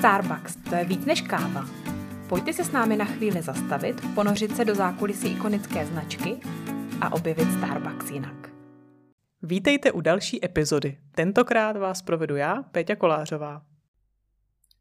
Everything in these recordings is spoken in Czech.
Starbucks, to je víc než káva. Pojďte se s námi na chvíli zastavit, ponořit se do zákulisí ikonické značky a objevit Starbucks jinak. Vítejte u další epizody. Tentokrát vás provedu já, Péťa Kolářová.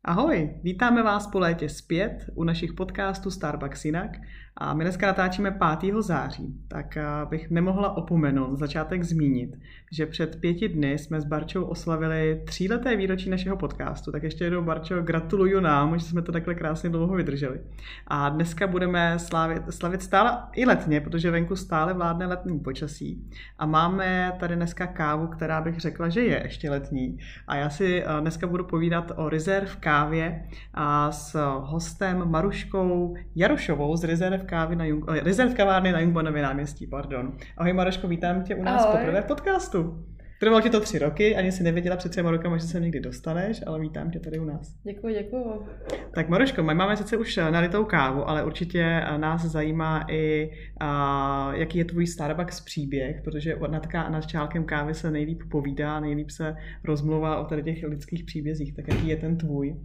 Ahoj, vítáme vás po létě zpět u našich podcastů Starbucks jinak a my dneska natáčíme 5. září, tak bych nemohla opomenout začátek zmínit, že před pěti dny jsme s Barčou oslavili tříleté výročí našeho podcastu, tak ještě jednou Barčo gratuluju nám, že jsme to takhle krásně dlouho vydrželi. A dneska budeme slavit, slavit stále i letně, protože venku stále vládne letní počasí a máme tady dneska kávu, která bych řekla, že je ještě letní a já si dneska budu povídat o Reserve kávě a s hostem Maruškou Jarošovou z Reserve kávy na Jung, eh, Reserve kavárny na Jungmanově náměstí, pardon. Ahoj Maroško, vítám tě u nás Ahoj. poprvé v podcastu. Trvalo ti to tři roky, ani si nevěděla před třema rokama, že se někdy dostaneš, ale vítám tě tady u nás. Děkuji, děkuji. Tak Maroško, my máme sice už nalitou kávu, ale určitě nás zajímá i, a, jaký je tvůj Starbucks příběh, protože nad, ká, nad čálkem kávy se nejlíp povídá, nejlíp se rozmluvá o tady těch lidských příbězích. Tak jaký je ten tvůj?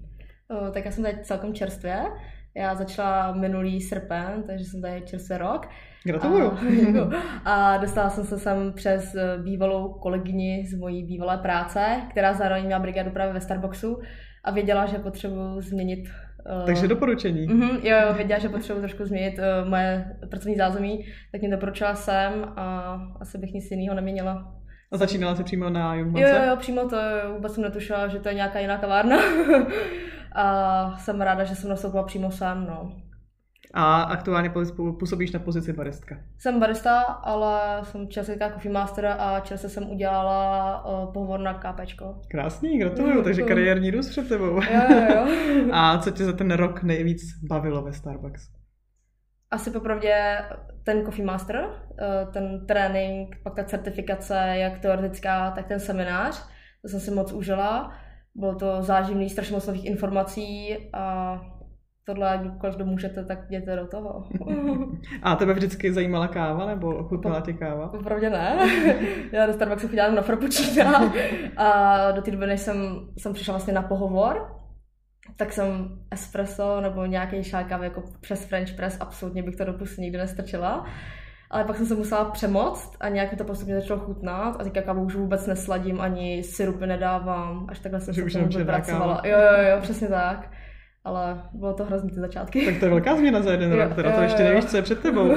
O, tak já jsem tady celkem čerstvě. Já začala minulý srpen, takže jsem tady čerstvě rok. Gratuluju. A, a dostala jsem se sem přes eh, bývalou kolegyni z mojí bývalé práce, která zároveň měla brigádu právě ve Starbucksu a věděla, že potřebuji změnit Uh, Takže doporučení. Uh-huh, jo, jo, věděla, že potřebuji trošku změnit uh, moje pracovní zázemí, tak mě doporučila sem a asi bych nic jiného neměnila. A začínala se přímo na Jungmance? Jo, jo, jo, přímo to, vůbec jsem netušila, že to je nějaká jiná kavárna. a jsem ráda, že jsem nastoupila přímo sám, no. A aktuálně působíš na pozici baristka? Jsem barista, ale jsem čerstvá coffee master a čerstvě jsem udělala uh, pohovor na KPčko. Krásný, gratuluju, takže kariérní růst před tebou. Jo, jo, jo. a co tě za ten rok nejvíc bavilo ve Starbucks? Asi popravdě ten Coffee Master, ten trénink, pak ta certifikace, jak teoretická, tak ten seminář. To jsem si moc užila. Bylo to záživný, strašně moc nových informací a tohle, kdykoliv můžete, tak jděte do toho. A tebe vždycky zajímala káva, nebo ochutnala tě káva? Opravdu ne. Já do Starbucksu chodila na frappuccino a do té doby, než jsem, jsem přišla vlastně na pohovor, tak jsem espresso nebo nějaký šál kávy jako přes French press, absolutně bych to do pusy nikdy nestrčila. Ale pak jsem se musela přemoct a nějak mi to postupně začalo chutnat a teďka kávu už vůbec nesladím, ani syrupy nedávám, až takhle jsem Že se už tomu vypracovala. Jo, jo, jo, přesně tak. Ale bylo to hrozný ty začátky. Tak to je velká změna za jeden rok, teda to ještě nevíš, co je před tebou.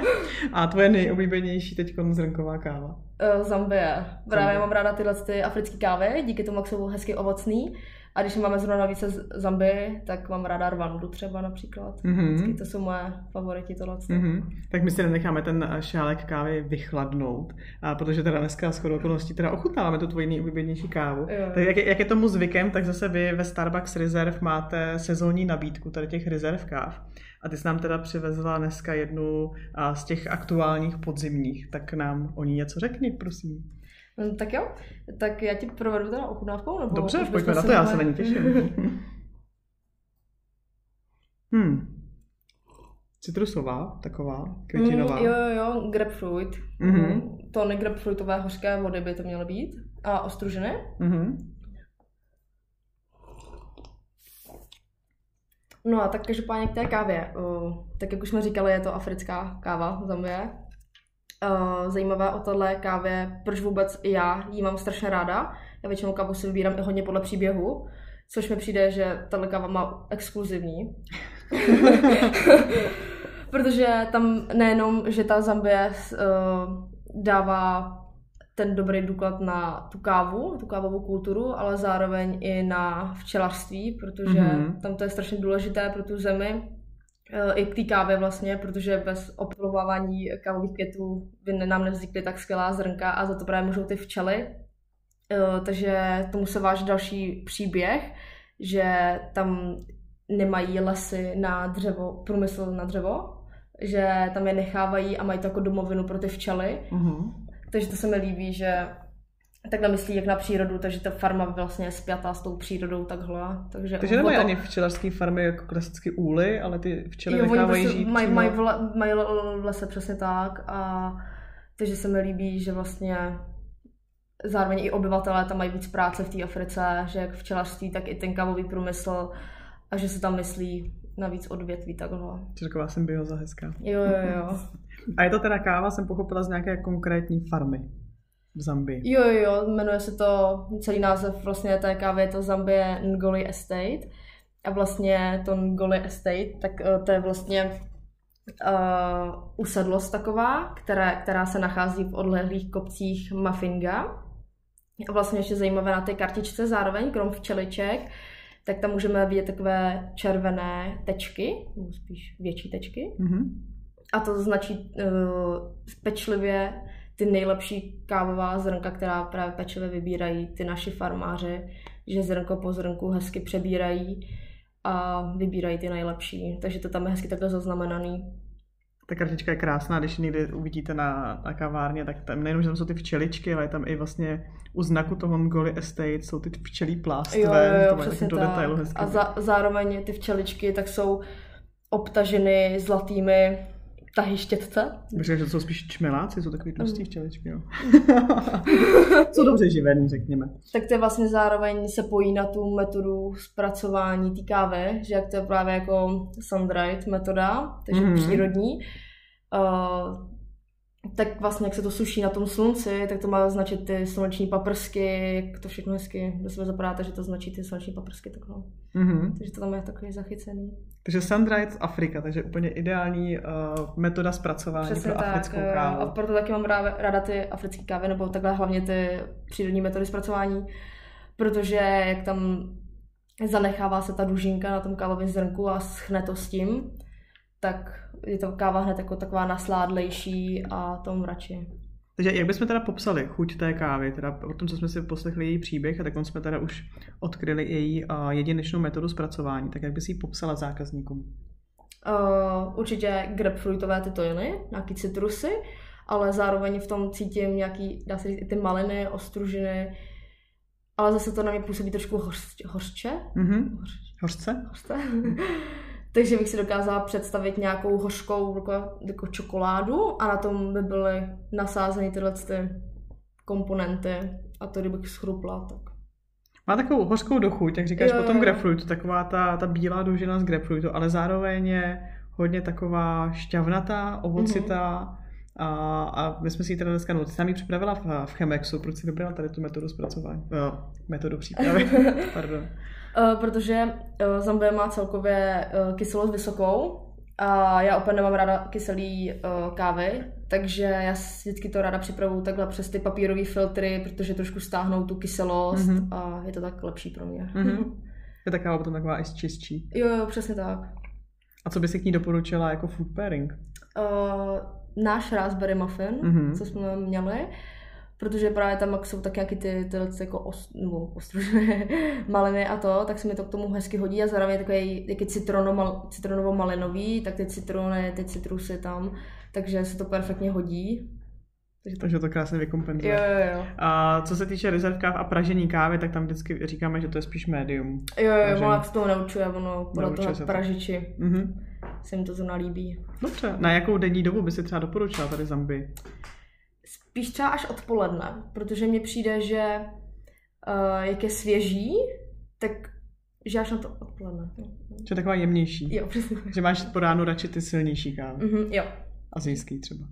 a tvoje nejoblíbenější teď zrnková káva? Uh, Zambie. Právě já mám ráda tyhle ty africké kávy, díky tomu, jak jsou hezky ovocný. A když máme zrovna více Zambii, tak mám ráda Rwandu třeba například. Mm-hmm. to jsou moje favoriti tohle. Mm-hmm. Tak my si nenecháme ten šálek kávy vychladnout, a protože teda dneska s okolností teda ochutnáváme tu tvoji nejoblíbenější kávu. Jo. Tak jak, jak, je tomu zvykem, tak zase vy ve Starbucks Reserve máte sezónní nabídku tady těch Reserve káv. A ty jsi nám teda přivezla dneska jednu z těch aktuálních podzimních, tak nám o ní něco řekni, prosím. No, tak jo, tak já ti provedu teda ochutnávkou? Nebo Dobře, pojďme na to, já se na ní těším. hmm. Citrusová, taková, květinová. Mm, jo, jo, jo, grapefruit. Mm-hmm. Tony grapefruitové hořké vody by to mělo být. A ostružené. Mm-hmm. No a tak každopádně k té kávě. tak jak už jsme říkali, je to africká káva Zambie uh, zajímavé o tohle kávě, proč vůbec i já ji mám strašně ráda. Já většinou kávu si vybírám i hodně podle příběhu, což mi přijde, že tahle káva má exkluzivní. Protože tam nejenom, že ta Zambie uh, dává ten dobrý důklad na tu kávu, tu kávovou kulturu, ale zároveň i na včelařství, protože mm-hmm. tam to je strašně důležité pro tu zemi i k té kávě vlastně, protože bez opylovávání kávových květů by nám nevznikly tak skvělá zrnka a za to právě můžou ty včely. Takže tomu se váží další příběh, že tam nemají lesy na dřevo, průmysl na dřevo, že tam je nechávají a mají to jako domovinu pro ty včely. Mm-hmm. Takže to se mi líbí, že takhle myslí jak na přírodu, takže ta farma vlastně je spjatá s tou přírodou takhle. Takže, takže nemají to... ani včelařské farmy jako klasicky úly, ale ty včely jo, nechávají prostě žít mají, mají, v, mají v lese přesně tak a takže se mi líbí, že vlastně zároveň i obyvatelé tam mají víc práce v té Africe, že jak včelařství, tak i ten kávový průmysl a že se tam myslí na víc odvětví takhle. To taková symbioza hezká. Jo, jo, jo. A je to teda káva, jsem pochopila, z nějaké konkrétní farmy v Zambii. Jo, jo, jo, jmenuje se to, celý název vlastně té kávy je to Zambie Ngoli Estate. A vlastně to Ngoli Estate, tak eh, to je vlastně uh, usedlost taková, která, která se nachází v odlehlých kopcích Mafinga. A vlastně ještě zajímavé na té kartičce zároveň, krom včeliček, tak tam můžeme vidět takové červené tečky, nebo spíš větší tečky. Mm-hmm. A to značí uh, pečlivě ty nejlepší kávová zrnka, která právě pečlivě vybírají ty naši farmáři, že zrnko po zrnku hezky přebírají a vybírají ty nejlepší. Takže to tam je hezky takhle zaznamenaný. Ta kartička je krásná, když někdy uvidíte na, na kavárně, tak tam nejenom, že tam jsou ty včeličky, ale je tam i vlastně u znaku toho Ngoli Estate jsou ty včelí plástve, jo, jo, jo, to přesně do tak. detailu hezky. A za, zároveň ty včeličky tak jsou obtaženy zlatými tahy štětce. Myslím, že to jsou spíš čmeláci, jsou takový tlustý mm. včeličky, jo. jsou dobře živený, řekněme. Tak to je vlastně zároveň se pojí na tu metodu zpracování té kávy, že jak to je právě jako sun-dried metoda, takže mm-hmm. přírodní. Uh, tak vlastně, jak se to suší na tom slunci, tak to má značit ty sluneční paprsky, jak to všechno hezky do sebe zapadá, takže to značí ty sluneční paprsky takhle. Mm-hmm. Takže to tam je takový zachycený. Takže Sundried Afrika, takže úplně ideální uh, metoda zpracování Přesně pro tak, africkou kávu. A proto taky mám ráda, ráda ty africké kávy, nebo takhle hlavně ty přírodní metody zpracování, protože jak tam zanechává se ta dužinka na tom kávovém zrnku a schne to s tím, tak je to káva hned jako taková nasládlejší a tomu radši. Takže jak bychom teda popsali chuť té kávy, teda po tom, co jsme si poslechli její příběh a tak jsme teda už odkryli její uh, jedinečnou metodu zpracování, tak jak bys ji popsala zákazníkům? Uh, určitě grapefruitové tytojiny, nějaký citrusy, ale zároveň v tom cítím nějaký, dá se říct, i ty maliny, ostružiny, ale zase to na mě působí trošku hořče. Mm-hmm. Hořce? Hořce. Takže bych si dokázala představit nějakou hořkou jako, jako čokoládu a na tom by byly nasázeny tyhle ty komponenty a to kdybych schrupla, tak má takovou hořkou dochuť, jak říkáš, jo, potom grapefruitu, taková ta, ta bílá dužina z grapefruitu, ale zároveň je hodně taková šťavnatá, ovocitá. Mm-hmm. A, a my jsme si ji teda dneska, no, ty jsi připravila v, v Chemexu, proč jsi vybrala tady tu metodu zpracování, uh, metodu přípravy, pardon. Uh, protože uh, Zambie má celkově uh, kyselost vysokou a já úplně nemám ráda kyselý uh, kávy, takže já vždycky to ráda připravuju takhle přes ty papírové filtry, protože trošku stáhnou tu kyselost mm-hmm. a je to tak lepší pro mě. Mm-hmm. Je ta káva potom taková i čistší. Jo, jo, přesně tak. A co by si k ní doporučila jako food pairing? Uh, náš raspberry muffin, mm-hmm. co jsme měli, protože právě tam jsou tak nějaký ty, ty, ty jako os, nebo ostružené maliny a to, tak se mi to k tomu hezky hodí a zároveň takový jaký citrono, citronovo-malinový, tak ty citrony, ty citrusy tam, takže se to perfektně hodí. Takže to, takže to krásně vykompenzuje. Jo, jo, jo. A co se týče rezerv káv a pražení kávy, tak tam vždycky říkáme, že to je spíš médium. Jo, jo, Malak se toho naučuje, ono podle toho pražiči. Mm-hmm. Se mi to zrovna líbí. Dobře. Na jakou denní dobu by si třeba doporučila tady Zambi? Spíš třeba až odpoledne, protože mně přijde, že uh, jak je svěží, tak že až na to odpoledne. Že je taková jemnější. Jo, přesně. Že máš po ránu radši ty silnější kávy. Mm-hmm, jo. Azijský třeba.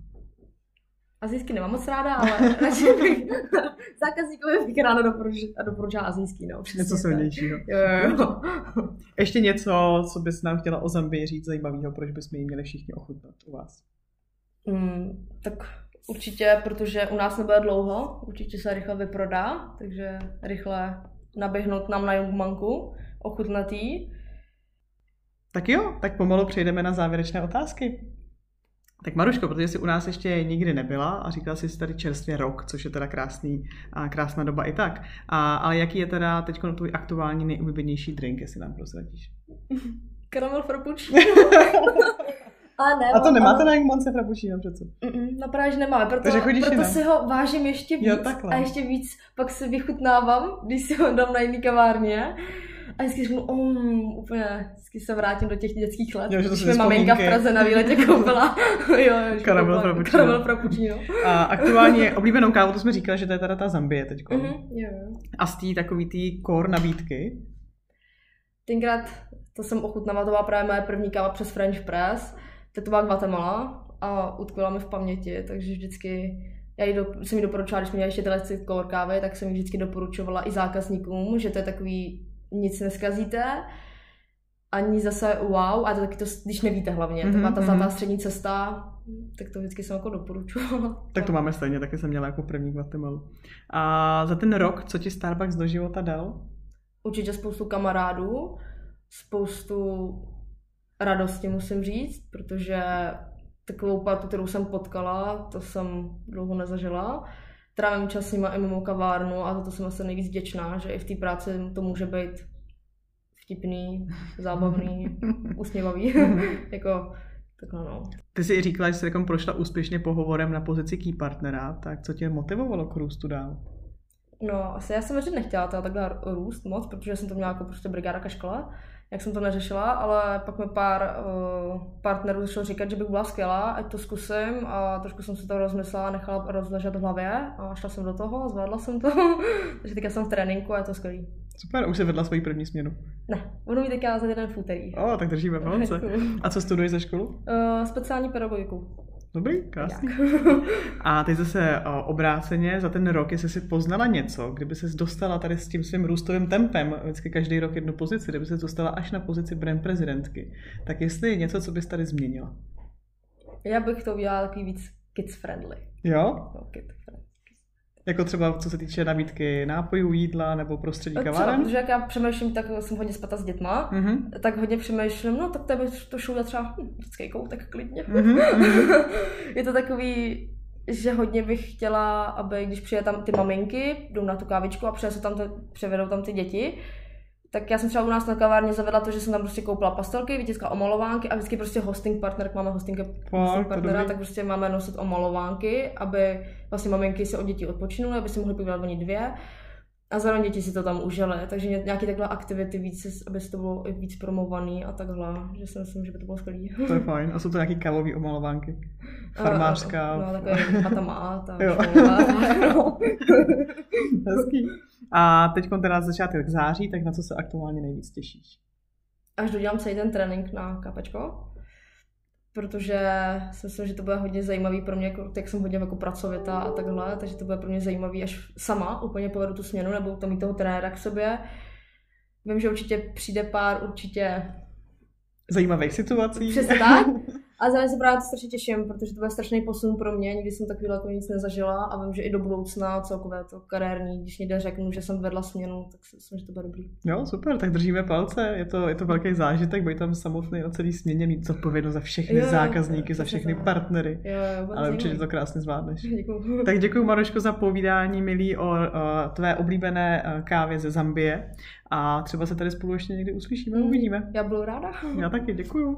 Azijský nemám moc ráda, ale radši bych zákazníkovi bych ráno doporučila, doporučila azijský. No, něco silnějšího. Jo, jo, jo. Ještě něco, co bys nám chtěla o Zambii říct zajímavého, proč bychom ji měli všichni ochutnat u vás? Mm, tak určitě, protože u nás nebude dlouho, určitě se rychle vyprodá, takže rychle naběhnout nám na Jungmanku, ochutnat jí. Tak jo, tak pomalu přejdeme na závěrečné otázky. Tak Maruško, protože jsi u nás ještě nikdy nebyla a říkala jsi tady čerstvě rok, což je teda krásný, a krásná doba i tak. A, ale jaký je teda teď tvůj aktuální nejoblíbenější drink, jestli nám prozradíš? Karamel frappuccino. A, ne, a to nemáte ale... na Jungmance frappuccino přece? Mm-mm, no právě, že nemáme, proto, Takže proto si ho vážím ještě víc jo, a ještě víc pak si vychutnávám, když si ho dám na jiný kavárně. A vždycky řeknu, um, úplně, vždycky se vrátím do těch dětských let. Jo, že to mi maminka v. Praze na výletě koupila. jo, Karamel frappuccino. Karamel frappuccino. A aktuálně oblíbenou kávu, to jsme říkali, že to je teda ta Zambie teď. Mhm, jo. A z té takový tý core nabídky, Tenkrát to jsem ochutnala, to byla právě moje první káva přes French Press. To to byla Guatemala a utkvěla mi v paměti, takže vždycky já jí do, jsem jí doporučovala, když měli ještě tyhle core kávy, tak jsem jí vždycky doporučovala i zákazníkům, že to je takový nic neskazíte, ani zase wow, a to taky to, když nevíte hlavně, Mhm, taková ta mhm. zlatá střední cesta, tak to vždycky jsem jako doporučovala. tak to máme stejně, taky jsem měla jako první Guatemalu. A za ten rok, co ti Starbucks do života dal? Určitě spoustu kamarádů, spoustu radosti musím říct, protože takovou partu, kterou jsem potkala, to jsem dlouho nezažila. Trávím čas s nima i mimo kavárnu a za to jsem asi nejvíc vděčná, že i v té práci to může být vtipný, zábavný, usměvavý. jako takhle no. Ty jsi říkala, že jsi jako prošla úspěšně pohovorem na pozici key partnera, tak co tě motivovalo k růstu dál? No, asi já jsem věřit nechtěla teda takhle růst moc, protože jsem to měla jako prostě brigáda ke škole, jak jsem to neřešila, ale pak mi pár uh, partnerů začalo říkat, že bych byla skvělá, ať to zkusím a trošku jsem si to rozmyslela, nechala rozležet v hlavě a šla jsem do toho a zvládla jsem to. Takže teďka jsem v tréninku a je to skvělý. Super, už jsi vedla svoji první směnu. Ne, budu mít teďka za jeden v úterý. O, tak držíme palce. A co studuješ za školu? Uh, speciální pedagogiku. Dobrý, krásný. A teď zase obráceně za ten rok, jestli jsi poznala něco, kdyby se dostala tady s tím svým růstovým tempem, vždycky každý rok jednu pozici, kdyby se dostala až na pozici brand prezidentky, tak jestli je něco, co bys tady změnila? Já bych to udělala takový víc kids friendly. Jo? No, kid friendly. Jako třeba co se týče nabídky nápojů, jídla nebo prostředí kaváren? protože jak já přemýšlím, tak jsem hodně spata s dětma, Mhm. tak hodně přemýšlím, no tak to bych to šlo třeba hm, dětský koutek klidně. Mhm. je to takový, že hodně bych chtěla, aby když přijde tam ty maminky, jdou na tu kávičku a přinesou tam to, převedou tam ty děti, tak já jsem třeba u nás na kavárně zavedla to, že jsem tam prostě koupila pastelky, vytiskla omalovánky a vždycky prostě hosting partner, máme hosting, hosting partnera, tak prostě máme nosit omalovánky, aby vlastně maminky si od dětí odpočinuly, aby si mohly povídat oni dvě. A zároveň děti si to tam užily, takže ně- nějaké takhle aktivity víc, aby se to bylo víc promovaný a takhle, že si myslím, že by to bylo skvělé. To je fajn. A jsou to nějaký kávový omalovánky? Farmářská. No, takové patamá, ta Jo. školová, no. Hezký. A teď teda začátek září, tak na co se aktuálně nejvíc těšíš? Až dodělám celý ten trénink na kapečko, protože si myslím, že to bude hodně zajímavý pro mě, jako, jak jsem hodně jako pracovitá a takhle, takže to bude pro mě zajímavý, až sama úplně povedu tu směnu, nebo tam mít toho trenéra k sobě. Vím, že určitě přijde pár určitě Zajímavých situací. Přesně tak. A zároveň se právě to strašně těším, protože to bude strašný posun pro mě. Nikdy jsem takový jako nic nezažila a vím, že i do budoucna celkové to kariérní, když někde řeknu, že jsem vedla směnu, tak si myslím, že to bude dobrý. Jo, super, tak držíme palce. Je to, je to velký zážitek, být tam samotný na celý směně, mít zodpovědnost za všechny Jo, jo, zákazníky, jo, za všechny tak. partnery. Jo, jo, Ale určitě to krásně zvládneš. Děkuju. Tak děkuji Maroško za povídání, milí, o, o tvé oblíbené eh, kávě ze Zambie. A třeba se tady spolu ještě někdy uslyšíme, uvidíme. Já budu ráda. Já taky, děkuju.